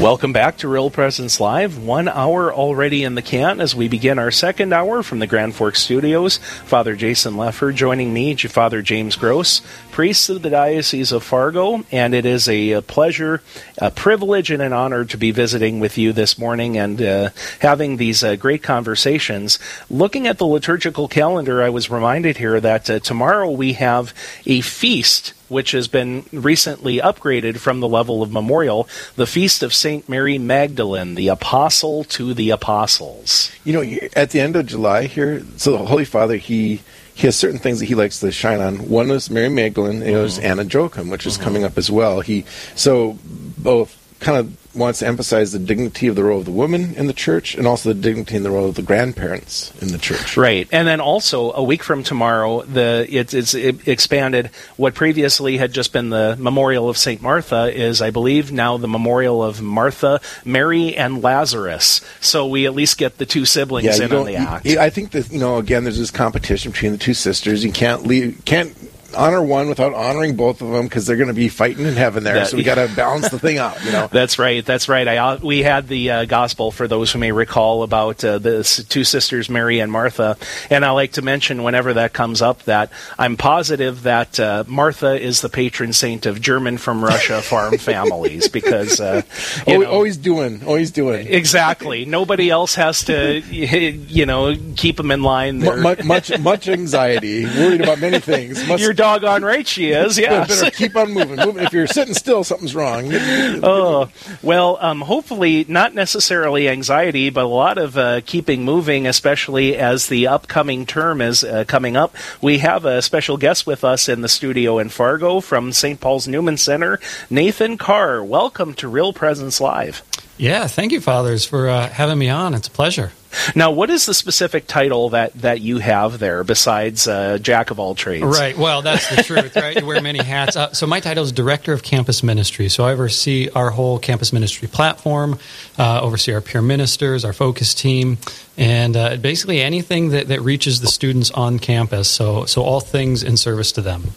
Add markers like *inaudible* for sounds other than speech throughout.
Welcome back to Real Presence Live. One hour already in the can as we begin our second hour from the Grand Forks Studios. Father Jason Leffer joining me, Father James Gross, priest of the Diocese of Fargo, and it is a, pleasure, a privilege, and an honor to be visiting with you this morning and uh, having these uh, great conversations. Looking at the liturgical calendar, I was reminded here that uh, tomorrow we have a feast which has been recently upgraded from the level of memorial, the Feast of St. Mary Magdalene, the Apostle to the Apostles. You know, at the end of July here, so the Holy Father, he he has certain things that he likes to shine on. One is Mary Magdalene, and mm-hmm. there's Anna Joachim, which is mm-hmm. coming up as well. He so both kind of wants to emphasize the dignity of the role of the woman in the church and also the dignity and the role of the grandparents in the church. Right. And then also a week from tomorrow, the it's, it's it expanded. What previously had just been the memorial of St. Martha is, I believe, now the memorial of Martha, Mary, and Lazarus. So we at least get the two siblings yeah, in on the act. I think that, you know, again, there's this competition between the two sisters. You can't leave, can't honor one without honoring both of them because they're going to be fighting in heaven there. That, so we *laughs* got to balance the thing out. You know. *laughs* That's right. That's right. I, uh, we had the uh, gospel for those who may recall about uh, the two sisters, Mary and Martha, and I like to mention whenever that comes up that I'm positive that uh, Martha is the patron saint of German from Russia farm *laughs* families because uh, you know, always doing, always doing. Exactly. Nobody else has to, you know, keep them in line. Much, much, much anxiety, worried about many things. Must, You're doggone right she is. *laughs* Yes. better keep on moving. moving. If you're sitting still, something's wrong. *laughs* *laughs* oh well, um, hopefully not necessarily anxiety, but a lot of uh, keeping moving, especially as the upcoming term is uh, coming up. We have a special guest with us in the studio in Fargo from St. Paul's Newman Center, Nathan Carr. Welcome to Real Presence Live. Yeah, thank you, fathers, for uh, having me on. It's a pleasure. Now, what is the specific title that, that you have there besides uh, Jack of all trades? Right. Well, that's the truth, right? You wear many hats. Uh, so, my title is Director of Campus Ministry. So, I oversee our whole campus ministry platform, uh, oversee our peer ministers, our focus team, and uh, basically anything that, that reaches the students on campus. So, so, all things in service to them.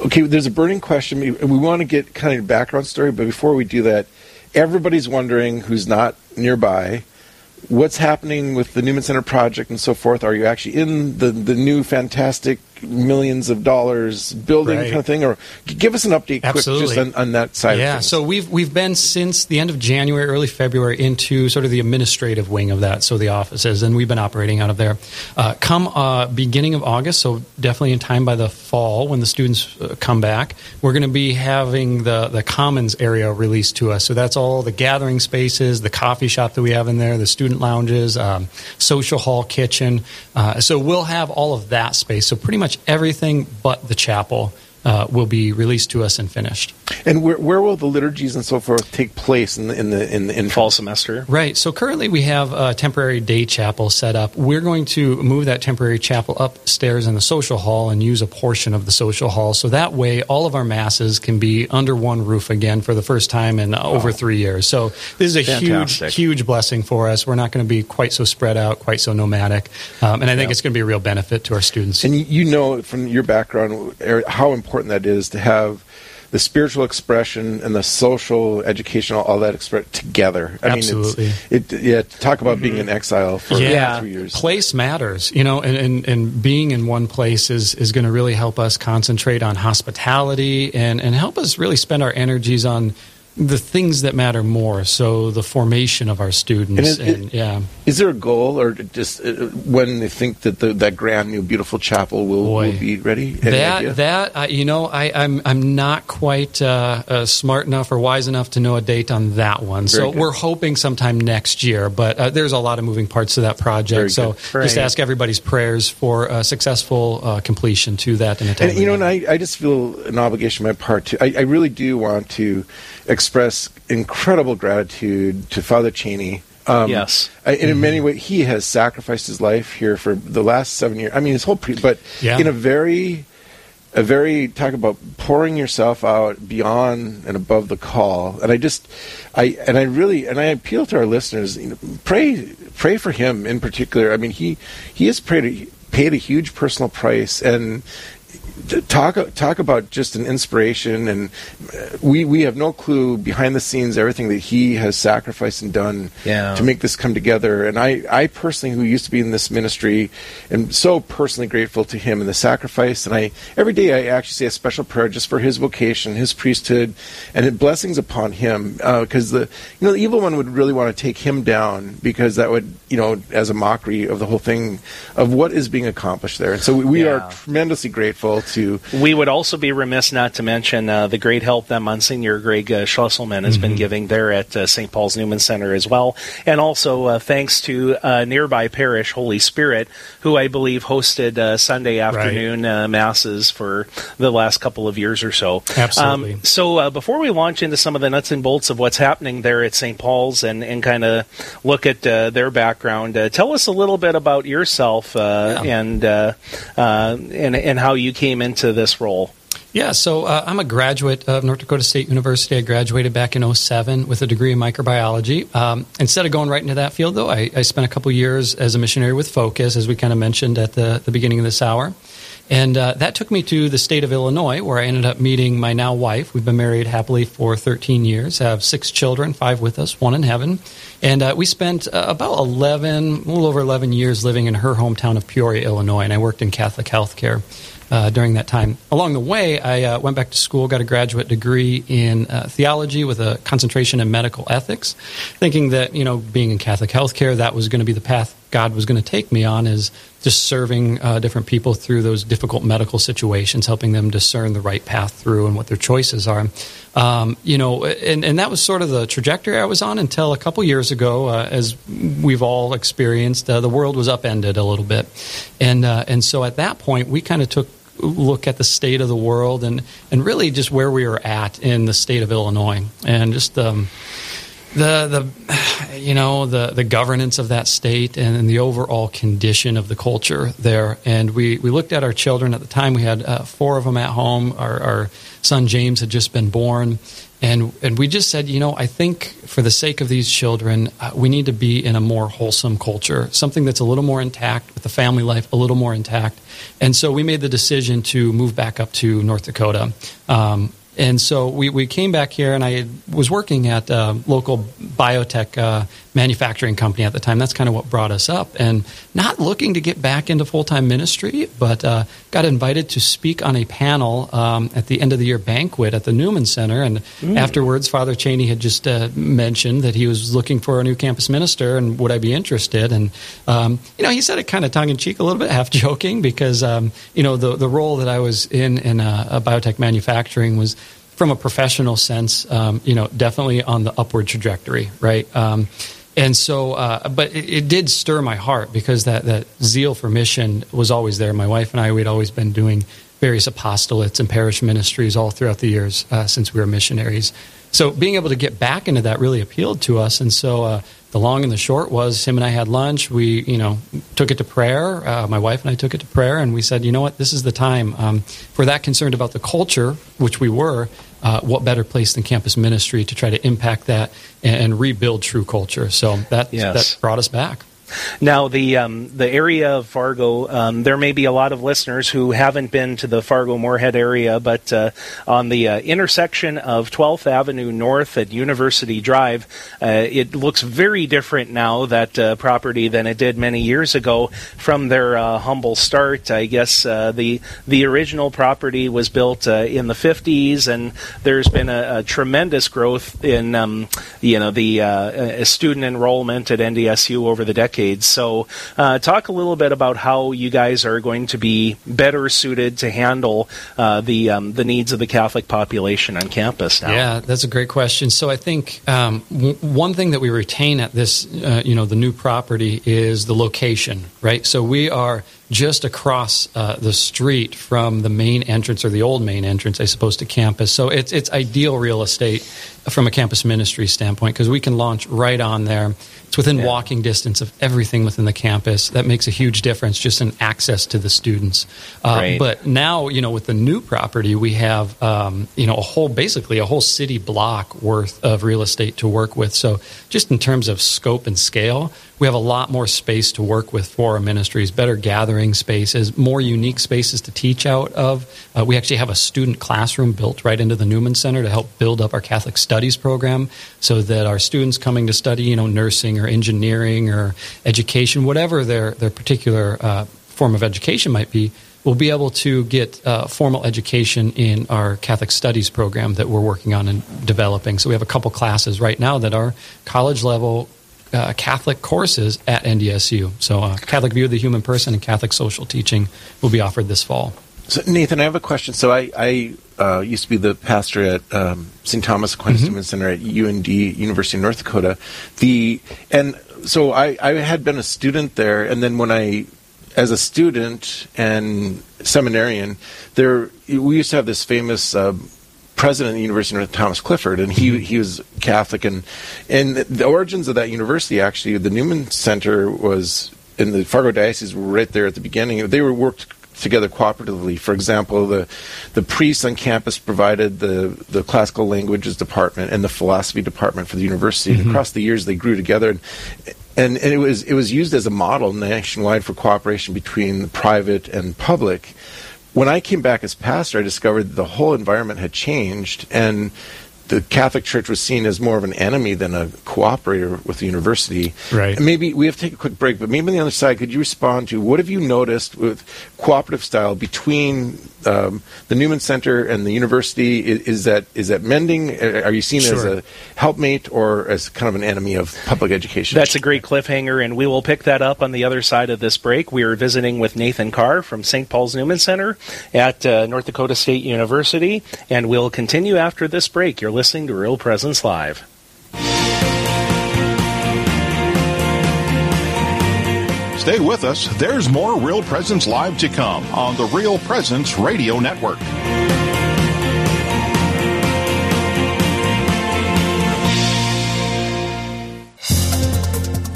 Okay, there's a burning question. We want to get kind of your background story, but before we do that, everybody's wondering who's not nearby what's happening with the Newman Center project and so forth? Are you actually in the, the new fantastic millions of dollars building right. kind of thing, or give us an update Absolutely. quick just on, on that side. Yeah, so we've we've been since the end of January, early February, into sort of the administrative wing of that, so the offices, and we've been operating out of there. Uh, come uh, beginning of August, so definitely in time by the fall when the students uh, come back, we're going to be having the the commons area released to us. So that's all the gathering spaces, the coffee shop that we have in there, the student lounges, um, social hall, kitchen. Uh, so we'll have all of that space. So pretty much much everything but the chapel uh, will be released to us and finished. And where, where will the liturgies and so forth take place in the in the in, the, in fall semester? Right. So currently we have a temporary day chapel set up. We're going to move that temporary chapel upstairs in the social hall and use a portion of the social hall. So that way, all of our masses can be under one roof again for the first time in wow. over three years. So this is a Fantastic. huge huge blessing for us. We're not going to be quite so spread out, quite so nomadic, um, and I think yeah. it's going to be a real benefit to our students. And you know from your background how important that is to have the spiritual expression and the social, educational, all that express together. I Absolutely. mean, it, yeah. Talk about mm-hmm. being in exile for yeah. three years. Place matters, you know, and, and, and being in one place is is going to really help us concentrate on hospitality and and help us really spend our energies on the things that matter more. So the formation of our students. And, is, and it, yeah, is there a goal, or just uh, when they think that the, that grand new beautiful chapel will, will be ready? Any that idea? that uh, you know, I, am I'm, I'm not quite uh, uh, smart enough or wise enough to know a date on that one. Very so good. we're hoping sometime next year, but uh, there's a lot of moving parts to that project. Very so just ask everybody's prayers for a successful uh, completion to that. And, and you know, and I, I just feel an obligation on my part to. I, I really do want to express incredible gratitude to Father Cheney. Um, yes, and in mm-hmm. many ways, he has sacrificed his life here for the last seven years. I mean, his whole pre- but yeah. in a very a very talk about pouring yourself out beyond and above the call. And I just, I and I really and I appeal to our listeners. You know, pray pray for him in particular. I mean, he he has paid paid a huge personal price and talk talk about just an inspiration and we we have no clue behind the scenes everything that he has sacrificed and done yeah. to make this come together and I I personally who used to be in this ministry am so personally grateful to him and the sacrifice and I every day I actually say a special prayer just for his vocation his priesthood and blessings upon him because uh, the you know the evil one would really want to take him down because that would you know as a mockery of the whole thing of what is being accomplished there and so we, we yeah. are tremendously grateful to. We would also be remiss not to mention uh, the great help that Monsignor Greg uh, Schlesselmann has mm-hmm. been giving there at uh, St. Paul's Newman Center as well. And also uh, thanks to uh, nearby parish, Holy Spirit, who I believe hosted uh, Sunday afternoon right. masses for the last couple of years or so. Absolutely. Um, so before we launch into some of the nuts and bolts of what's happening there at St. Paul's and, and kind of look at their background, tell us a little bit about yourself yeah. and, and, and how you came into this role? Yeah, so uh, I'm a graduate of North Dakota State University. I graduated back in 07 with a degree in microbiology. Um, instead of going right into that field, though, I, I spent a couple years as a missionary with Focus, as we kind of mentioned at the, the beginning of this hour. And uh, that took me to the state of Illinois, where I ended up meeting my now wife. We've been married happily for 13 years, have six children, five with us, one in heaven. And uh, we spent uh, about 11, a little over 11 years living in her hometown of Peoria, Illinois, and I worked in Catholic healthcare uh, during that time. Along the way, I uh, went back to school, got a graduate degree in uh, theology with a concentration in medical ethics, thinking that you know being in Catholic healthcare that was going to be the path God was going to take me on is just serving uh, different people through those difficult medical situations, helping them discern the right path through and what their choices are. Um, you know, and, and that was sort of the trajectory I was on until a couple years ago, uh, as we've all experienced, uh, the world was upended a little bit, and and so at that point we kind of took look at the state of the world and, and really just where we were at in the state of Illinois and just um, the the you know the the governance of that state and the overall condition of the culture there. And we, we looked at our children at the time. We had uh, four of them at home. Our, our son James had just been born, and and we just said, you know, I think for the sake of these children, uh, we need to be in a more wholesome culture, something that's a little more intact with the family life, a little more intact. And so we made the decision to move back up to North Dakota. Um, and so we, we came back here, and I was working at a local biotech uh, manufacturing company at the time. That's kind of what brought us up, and not looking to get back into full time ministry, but uh, got invited to speak on a panel um, at the end of the year banquet at the Newman Center. And mm. afterwards, Father Cheney had just uh, mentioned that he was looking for a new campus minister, and would I be interested? And um, you know, he said it kind of tongue in cheek, a little bit, *laughs* half joking, because um, you know the the role that I was in in a biotech manufacturing was from a professional sense, um, you know, definitely on the upward trajectory, right? Um, and so, uh, but it, it, did stir my heart because that, that zeal for mission was always there. My wife and I, we'd always been doing various apostolates and parish ministries all throughout the years uh, since we were missionaries. So being able to get back into that really appealed to us. And so uh, the long and the short was him and I had lunch. We, you know, took it to prayer. Uh, my wife and I took it to prayer, and we said, you know what, this is the time. Um, if we're that concerned about the culture, which we were, uh, what better place than campus ministry to try to impact that and, and rebuild true culture? So that yes. that brought us back. Now, the um, the area of Fargo, um, there may be a lot of listeners who haven't been to the Fargo Moorhead area, but uh, on the uh, intersection of 12th Avenue North at University Drive, uh, it looks very different now that uh, property than it did many years ago. From their uh, humble start, I guess uh, the the original property was built in the 50s, and there's been a, a tremendous growth in um, you know the student enrollment at NDSU over the decades decades. So, uh, talk a little bit about how you guys are going to be better suited to handle uh, the um, the needs of the Catholic population on campus now. Yeah, that's a great question. So, I think um, w- one thing that we retain at this, uh, you know, the new property is the location, right? So, we are just across uh, the street from the main entrance or the old main entrance, I suppose, to campus. So it's it's ideal real estate from a campus ministry standpoint because we can launch right on there. It's within yeah. walking distance of everything within the campus. That makes a huge difference just in access to the students. Uh. But now, you know, with the new property, we have, um, you know, a whole, basically a whole city block worth of real estate to work with. So just in terms of scope and scale, we have a lot more space to work with for our ministries, better gathering spaces, more unique spaces to teach out of. Uh, we actually have a student classroom built right into the Newman Center to help build up our Catholic Studies program so that our students coming to study, you know, nursing or engineering or education, whatever their, their particular uh, form of education might be, will be able to get uh, formal education in our Catholic Studies program that we're working on and developing. So we have a couple classes right now that are college level uh, Catholic courses at NDSU. So, uh, Catholic View of the Human Person and Catholic Social Teaching will be offered this fall. So, Nathan, I have a question. So, I, I uh, used to be the pastor at um, St. Thomas Aquinas mm-hmm. Center at UND, University of North Dakota. The and so I, I had been a student there, and then when I, as a student and seminarian, there we used to have this famous uh, president of the University of Thomas Clifford, and he he was Catholic, and and the origins of that university actually, the Newman Center was in the Fargo diocese right there at the beginning. They were worked together cooperatively. For example, the the priests on campus provided the the classical languages department and the philosophy department for the university. Mm-hmm. And across the years, they grew together. And, and, and it was it was used as a model nationwide for cooperation between the private and public when I came back as pastor, I discovered the whole environment had changed, and the Catholic Church was seen as more of an enemy than a cooperator with the university. Right. And maybe we have to take a quick break, but maybe on the other side, could you respond to what have you noticed with cooperative style between um, the Newman Center and the university? Is, is, that is that mending? Are you seen sure. as a helpmate or as kind of an enemy of public education? That's a great cliffhanger, and we will pick that up on the other side of this break. We are visiting with Nathan Carr from St. Paul's Newman Center at uh, North Dakota State University, and we'll continue after this break. You're listening to Real Presence Live. Stay with us. There's more Real Presence Live to come on the Real Presence Radio Network.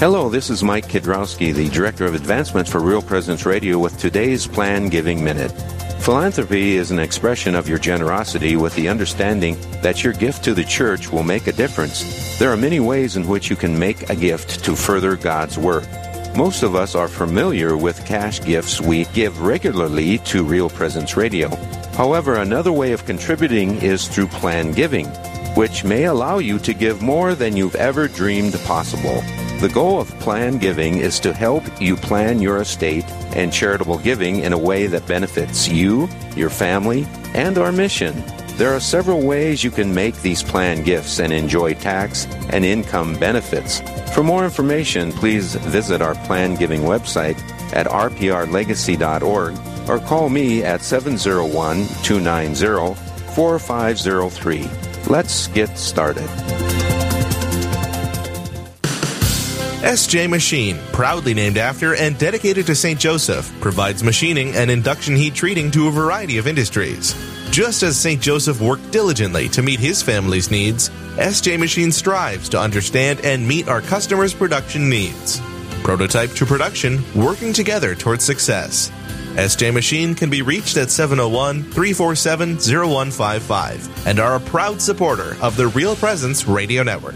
Hello, this is Mike Kidrowski, the Director of Advancements for Real Presence Radio with today's Plan Giving Minute. Philanthropy is an expression of your generosity with the understanding that your gift to the church will make a difference. There are many ways in which you can make a gift to further God's work. Most of us are familiar with cash gifts we give regularly to Real Presence Radio. However, another way of contributing is through plan giving, which may allow you to give more than you've ever dreamed possible. The goal of plan giving is to help you plan your estate and charitable giving in a way that benefits you, your family, and our mission. There are several ways you can make these plan gifts and enjoy tax and income benefits. For more information, please visit our plan giving website at rprlegacy.org or call me at 701 290 4503. Let's get started. SJ Machine, proudly named after and dedicated to St. Joseph, provides machining and induction heat treating to a variety of industries. Just as St. Joseph worked diligently to meet his family's needs, SJ Machine strives to understand and meet our customers' production needs. Prototype to production, working together towards success. SJ Machine can be reached at 701 347 0155 and are a proud supporter of the Real Presence Radio Network.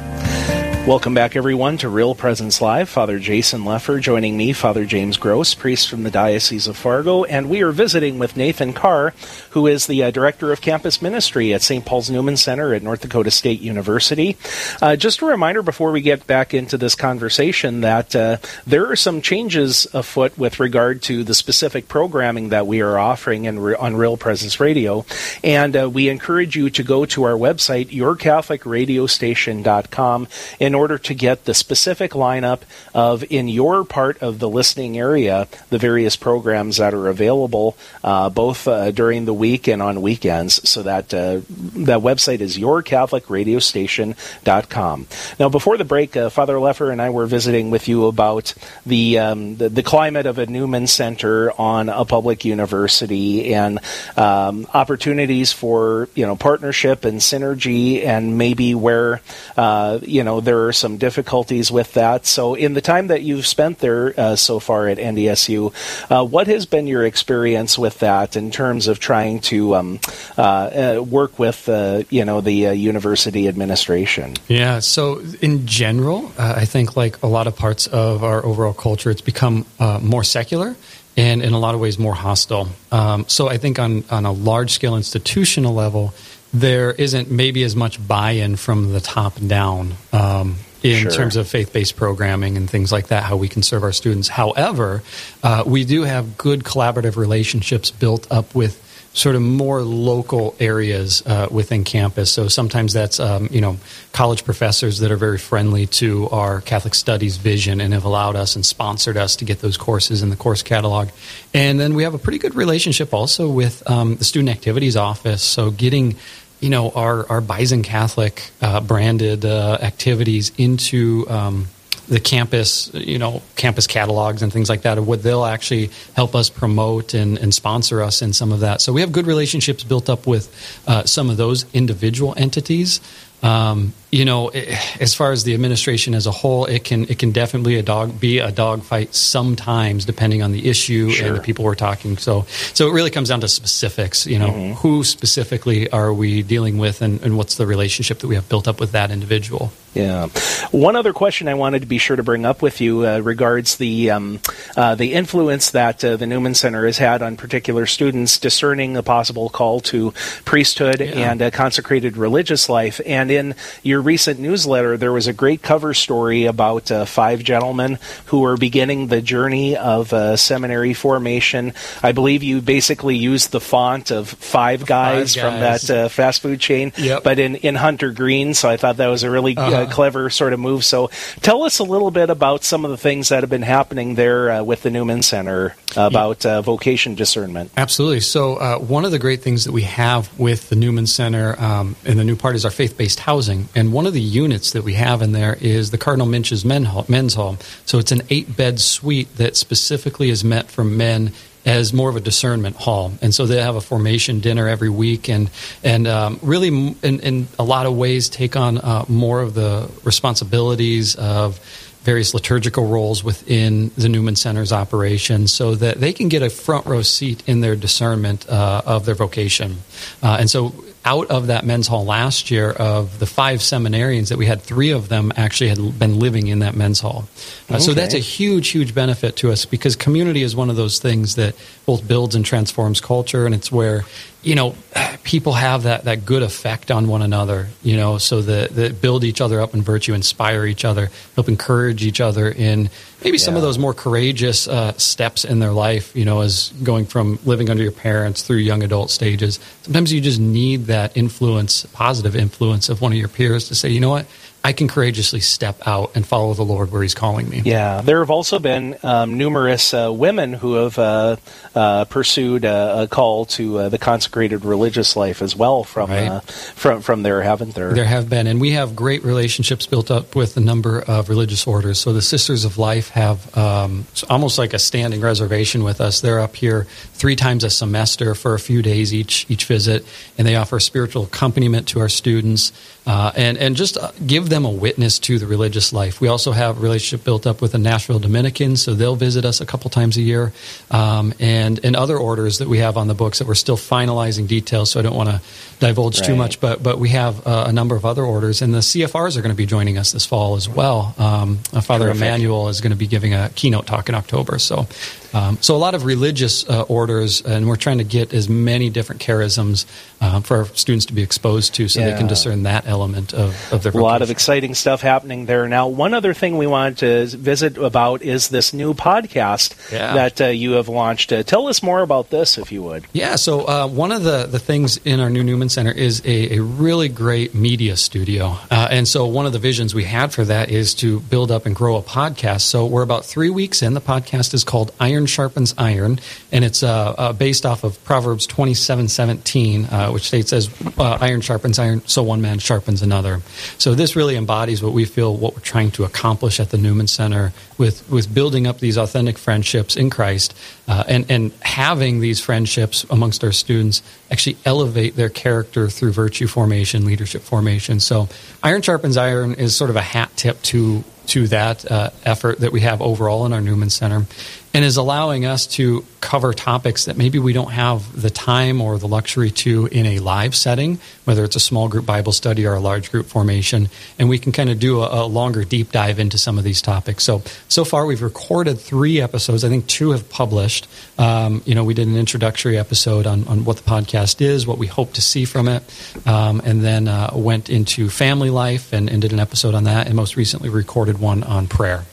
Welcome back, everyone, to Real Presence Live. Father Jason Leffer joining me, Father James Gross, priest from the Diocese of Fargo, and we are visiting with Nathan Carr, who is the uh, Director of Campus Ministry at St. Paul's Newman Center at North Dakota State University. Uh, just a reminder before we get back into this conversation that uh, there are some changes afoot with regard to the specific programming that we are offering in, on Real Presence Radio, and uh, we encourage you to go to our website, yourcatholicradiostation.com, and in order to get the specific lineup of in your part of the listening area the various programs that are available uh, both uh, during the week and on weekends. So that uh, that website is yourcatholicradiostation.com. Now, before the break, uh, Father Leffer and I were visiting with you about the, um, the, the climate of a Newman Center on a public university and um, opportunities for you know partnership and synergy and maybe where uh, you know there are some difficulties with that. So, in the time that you've spent there uh, so far at NDSU, uh, what has been your experience with that in terms of trying to um, uh, uh work with uh, you know the university administration? Yeah. So, in general, I think like a lot of parts of our overall culture, it's become more secular and in a lot of ways more hostile. Um, so, I think on on a large scale institutional level there isn't maybe as much buy-in from the top down um, in sure. terms of faith-based programming and things like that, how we can serve our students. However, uh, we do have good collaborative relationships built up with sort of more local areas uh, within campus. So sometimes that's um, you know college professors that are very friendly to our Catholic Studies vision and have allowed us and sponsored us to get those courses in the course catalog. And then we have a pretty good relationship also with um, the student activities office. So getting you know our our Bison Catholic uh, branded uh, activities into um, the campus, you know, campus catalogs and things like that, of what they'll actually help us promote and, and, sponsor us in some of that. So we have good relationships built up with uh, some of those individual entities. Um, you know, as far as the administration as a whole, it can it can definitely a dog be a dogfight sometimes, depending on the issue sure. and the people we're talking. So, so it really comes down to specifics. You know, mm-hmm. who specifically are we dealing with, and, and what's the relationship that we have built up with that individual? Yeah. One other question I wanted to be sure to bring up with you uh, regards the um, uh, the influence that uh, the Newman Center has had on particular students discerning a possible call to priesthood yeah. and a consecrated religious life. And in your recent newsletter, there was a great cover story about uh, five gentlemen who were beginning the journey of uh, seminary formation. I believe you basically used the font of Five Guys, five guys. from that uh, fast food chain, yep. but in, in Hunter Green. So I thought that was a really uh, uh-huh. clever sort of move. So tell us a little bit about some of the things that have been happening there uh, with the Newman Center about uh, vocation discernment. Absolutely. So one of the great things that we have with the Newman Center um, and the new part is our faith-based housing. And one of the units that we have in there is the Cardinal Muench's men's hall. So it's an eight bed suite that specifically is meant for men as more of a discernment hall, and so they have a formation dinner every week, and and um, really in, in, a lot of ways take on uh, more of the responsibilities of various liturgical roles within the Newman Center's operation so that they can get a front row seat in their discernment uh, of their vocation. Uh, and so out of that men's hall last year of the five seminarians that we had three of them actually had been living in that men's hall uh, okay. so that's a huge huge benefit to us because community is one of those things that both builds and transforms culture and it's where you know, people have that, that good effect on one another, you know, so that, that build each other up in virtue, inspire each other, help encourage each other in maybe yeah. some of those more courageous uh, steps in their life, you know, as going from living under your parents through young adult stages. Sometimes you just need that influence, positive influence of one of your peers to say, you know what, I can courageously step out and follow the Lord where He's calling me. Yeah, there have also been um, numerous uh, women who have uh, uh, pursued a, a, call to uh, the consecrated religious life as well from right. Uh, from from there, haven't there? There have been, and we have great relationships built up with a number of religious orders. So the Sisters of Life have um, almost like a standing reservation with us. They're up here three times a semester for a few days each each visit, and they offer spiritual accompaniment to our students. Uh, and and just uh, give them a witness to the religious life. We also have a relationship built up with the Nashville Dominicans, so they'll visit us a couple times a year, um, and and other orders that we have on the books that we're still finalizing details. So I don't want to divulge right. too much, but but we have uh, a number of other orders, and the CFRs are going to be joining us this fall as well. Um, Father Terrific. Emmanuel is going to be giving a keynote talk in October, so um, so a lot of religious uh, orders, and we're trying to get as many different charisms uh, for our students to be exposed to, so yeah. they can discern that element of, of their. Vocation. A lot of exciting stuff happening there now. One other thing we wanted to visit about is this new podcast yeah. that uh, you have launched. Uh, tell us more about this, if you would. Yeah. So uh, one of the the things in our new Newman Center is a, a really great media studio, uh, and so one of the visions we had for that is to build up and grow a podcast. So we're about three weeks in. The podcast is called Iron iron sharpens iron, and it's uh, uh, based off of Proverbs twenty seven seventeen, uh, which states as uh, iron sharpens iron, so one man sharpens another. So this really embodies what we feel what we're trying to accomplish at the Newman Center with with building up these authentic friendships in Christ, uh, and and having these friendships amongst our students actually elevate their character through virtue formation, leadership formation. So iron sharpens iron is sort of a hat tip to to that uh, effort that we have overall in our Newman Center and is allowing us to cover topics that maybe we don't have the time or the luxury to in a live setting, whether it's a small group Bible study or a large group formation. And we can kind of do a, a longer deep dive into some of these topics. So, so far we've recorded three episodes. I think two have published. Um, you know, we did an introductory episode on, on what the podcast is, what we hope to see from it, um, and then uh, went into family life and, and did an episode on that, and most recently recorded one on prayer.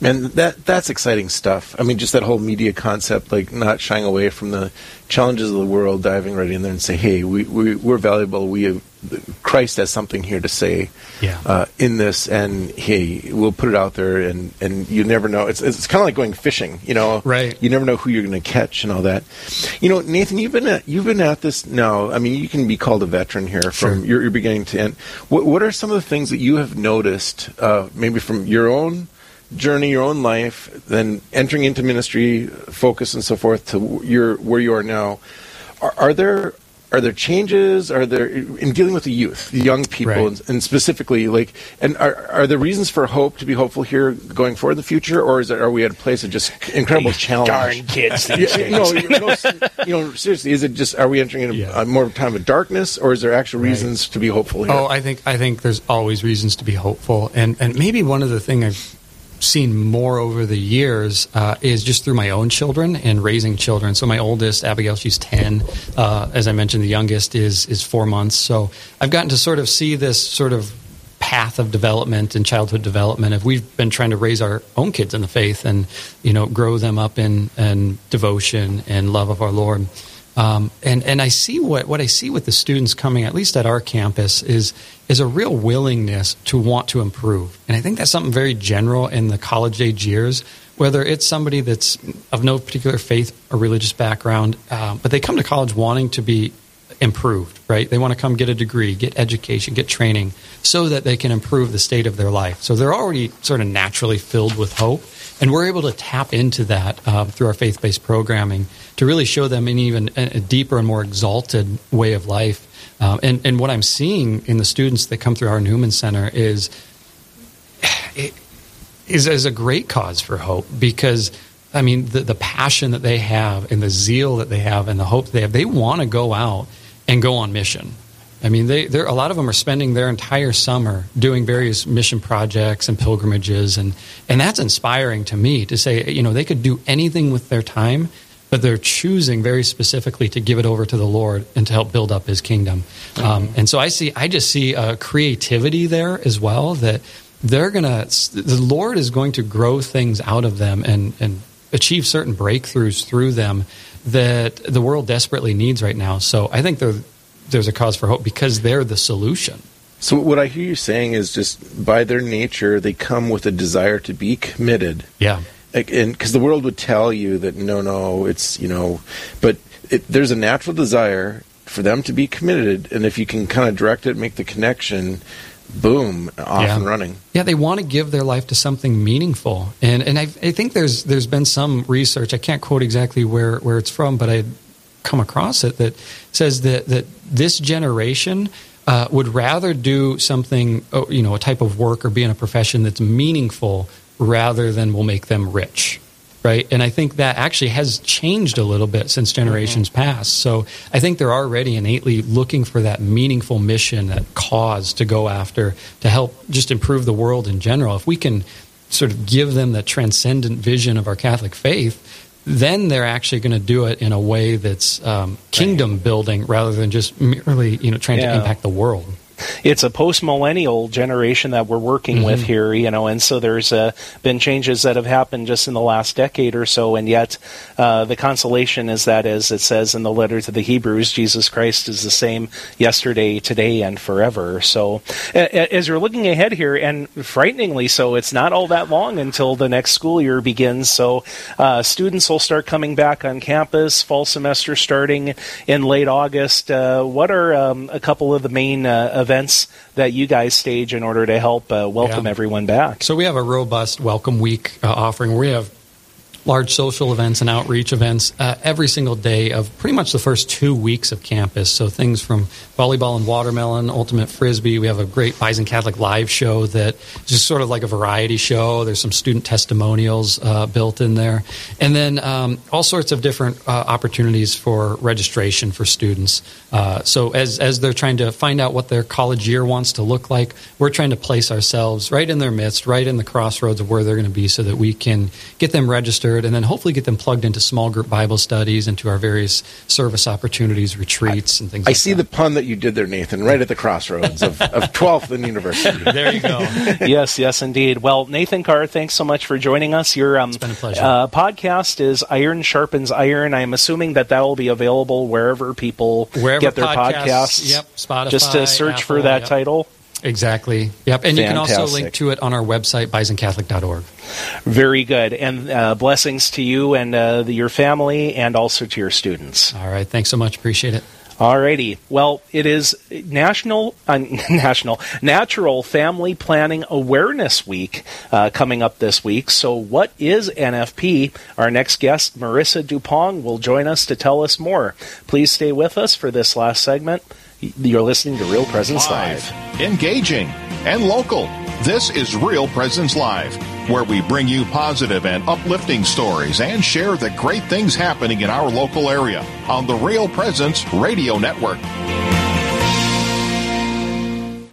Man, that that's exciting stuff. I mean, just that whole media concept, like not shying away from the challenges of the world, diving right in there and say, "Hey, we, we we're valuable. We have, Christ has something here to say yeah. uh, in this, and hey, we'll put it out there, and and you never know. It's it's kind of like going fishing, you know. Right. You never know who you're going to catch and all that. You know, Nathan, you've been at you've been at this now. I mean, you can be called a veteran here from your, your beginning to end. What what are some of the things that you have noticed, uh, maybe from your own journey, your own life, then entering into ministry, focus, and so forth to your where you are now. Are, are there are there changes? Are there in dealing with the youth, the young people, right. and, and, specifically like, and are are there reasons for hope to be hopeful here going forward in the future, or is it, are we at a place of just incredible challenge? Darn kids! *laughs* no, you know, you know, seriously, is it just are we entering in a, yeah. a more time of darkness, or is there actual reasons right. to be hopeful here? Oh, I think I think there's always reasons to be hopeful, and and maybe one of the things I've seen more over the years uh, is just through my own children and raising children. So my oldest, Abigail, she's ten. Uh, as I mentioned, the youngest is is four months. So I've gotten to sort of see this sort of path of development and childhood development. If we've been trying to raise our own kids in the faith and you know grow them up in, in devotion and love of our Lord. Um, and and I see what, what I see with the students coming, at least at our campus, is is a real willingness to want to improve. And I think that's something very general in the college age years. Whether it's somebody that's of no particular faith or religious background, uh, but they come to college wanting to be improved, right? They want to come get a degree, get education, get training, so that they can improve the state of their life. So they're already sort of naturally filled with hope. And we're able to tap into that uh, through our faith based programming to really show them an even a deeper and more exalted way of life. Um, and, and what I'm seeing in the students that come through our Newman Center is, is, is a great cause for hope because. I mean, the, the passion that they have and the zeal that they have and the hope they have, they want to go out and go on mission. I mean, they, a lot of them are spending their entire summer doing various mission projects and pilgrimages, and, and that's inspiring to me to say, you know, they could do anything with their time, but they're choosing very specifically to give it over to the Lord and to help build up His kingdom. Mm-hmm. Um, and so I see, I just see creativity there as well that they're gonna, the Lord is going to grow things out of them and and achieve certain breakthroughs through them that the world desperately needs right now. So I think there's a cause for hope because they're the solution. So what I hear you saying is just by their nature, they come with a desire to be committed. Yeah. And because the world would tell you that no, no, it's you know, but it, there's a natural desire for them to be committed, and if you can kind of direct it, make the connection, boom, off yeah. and running. Yeah, they want to give their life to something meaningful, and and I, I think there's there's been some research. I can't quote exactly where where it's from, but I come across it that says that that this generation uh, would rather do something, oh, you know, a type of work or be in a profession that's meaningful rather than will make them rich right? And I think that actually has changed a little bit since generations mm-hmm. past. So I think they're already innately looking for that meaningful mission, that cause to go after to help just improve the world in general. If we can sort of give them the transcendent vision of our Catholic faith, then they're actually going to do it in a way that's um, kingdom building rather than just merely you know trying yeah. to impact the world it's a post millennial generation that we're working mm-hmm. with here, you know, and so there's uh, been changes that have happened just in the last decade or so, and yet uh, the consolation is that, as it says in the letter to the Hebrews, Jesus Christ is the same yesterday, today, and forever. So, as you're looking ahead here, and frighteningly so, it's not all that long until the next school year begins. So, uh, students will start coming back on campus, fall semester starting in late August. Uh, what are um, a couple of the main uh, events that you guys stage in order to help uh, welcome yeah. everyone back. So we have a robust welcome week uh, offering. We have large social events and outreach events uh, every single day of pretty much the first two weeks of campus. So things from volleyball and watermelon, ultimate frisbee. We have a great Bison Catholic live show that is just sort of like a variety show. There's some student testimonials uh, built in there, and then um, all sorts of different uh, opportunities for registration for students. Uh, so as as they're trying to find out what their college year wants to look like, we're trying to place ourselves right in their midst, right in the crossroads of where they're going to be, so that we can get them registered and then hopefully get them plugged into small group Bible studies, into our various service opportunities, retreats, and things. I like see that. the pun that you did there, Nathan, right at the crossroads of, of *laughs* 12th and University. there you go. *laughs* yes, yes, indeed. Well, Nathan Carr, thanks so much for joining us. Your um, it's been a pleasure. Uh, podcast is Iron Sharpens Iron. I'm assuming that that will be available wherever people wherever get their podcasts, podcasts. Yep, Spotify. Just to search Apple, for that yep. title. Exactly. Yep. And Fantastic. you can also link to it on our website, bisoncatholic.org. Very good. And uh, blessings to you and uh, the, your family and also to your students. All right. Thanks so much. Appreciate it. Alrighty. Well, it is National uh, *laughs* National Natural Family Planning Awareness Week uh, coming up this week. So, what is NFP? Our next guest, Marissa Dupong, will join us to tell us more. Please stay with us for this last segment. You're listening to Real Presence Live. Live. Engaging and local. This is Real Presence Live, where we bring you positive and uplifting stories and share the great things happening in our local area on the Real Presence Radio Network.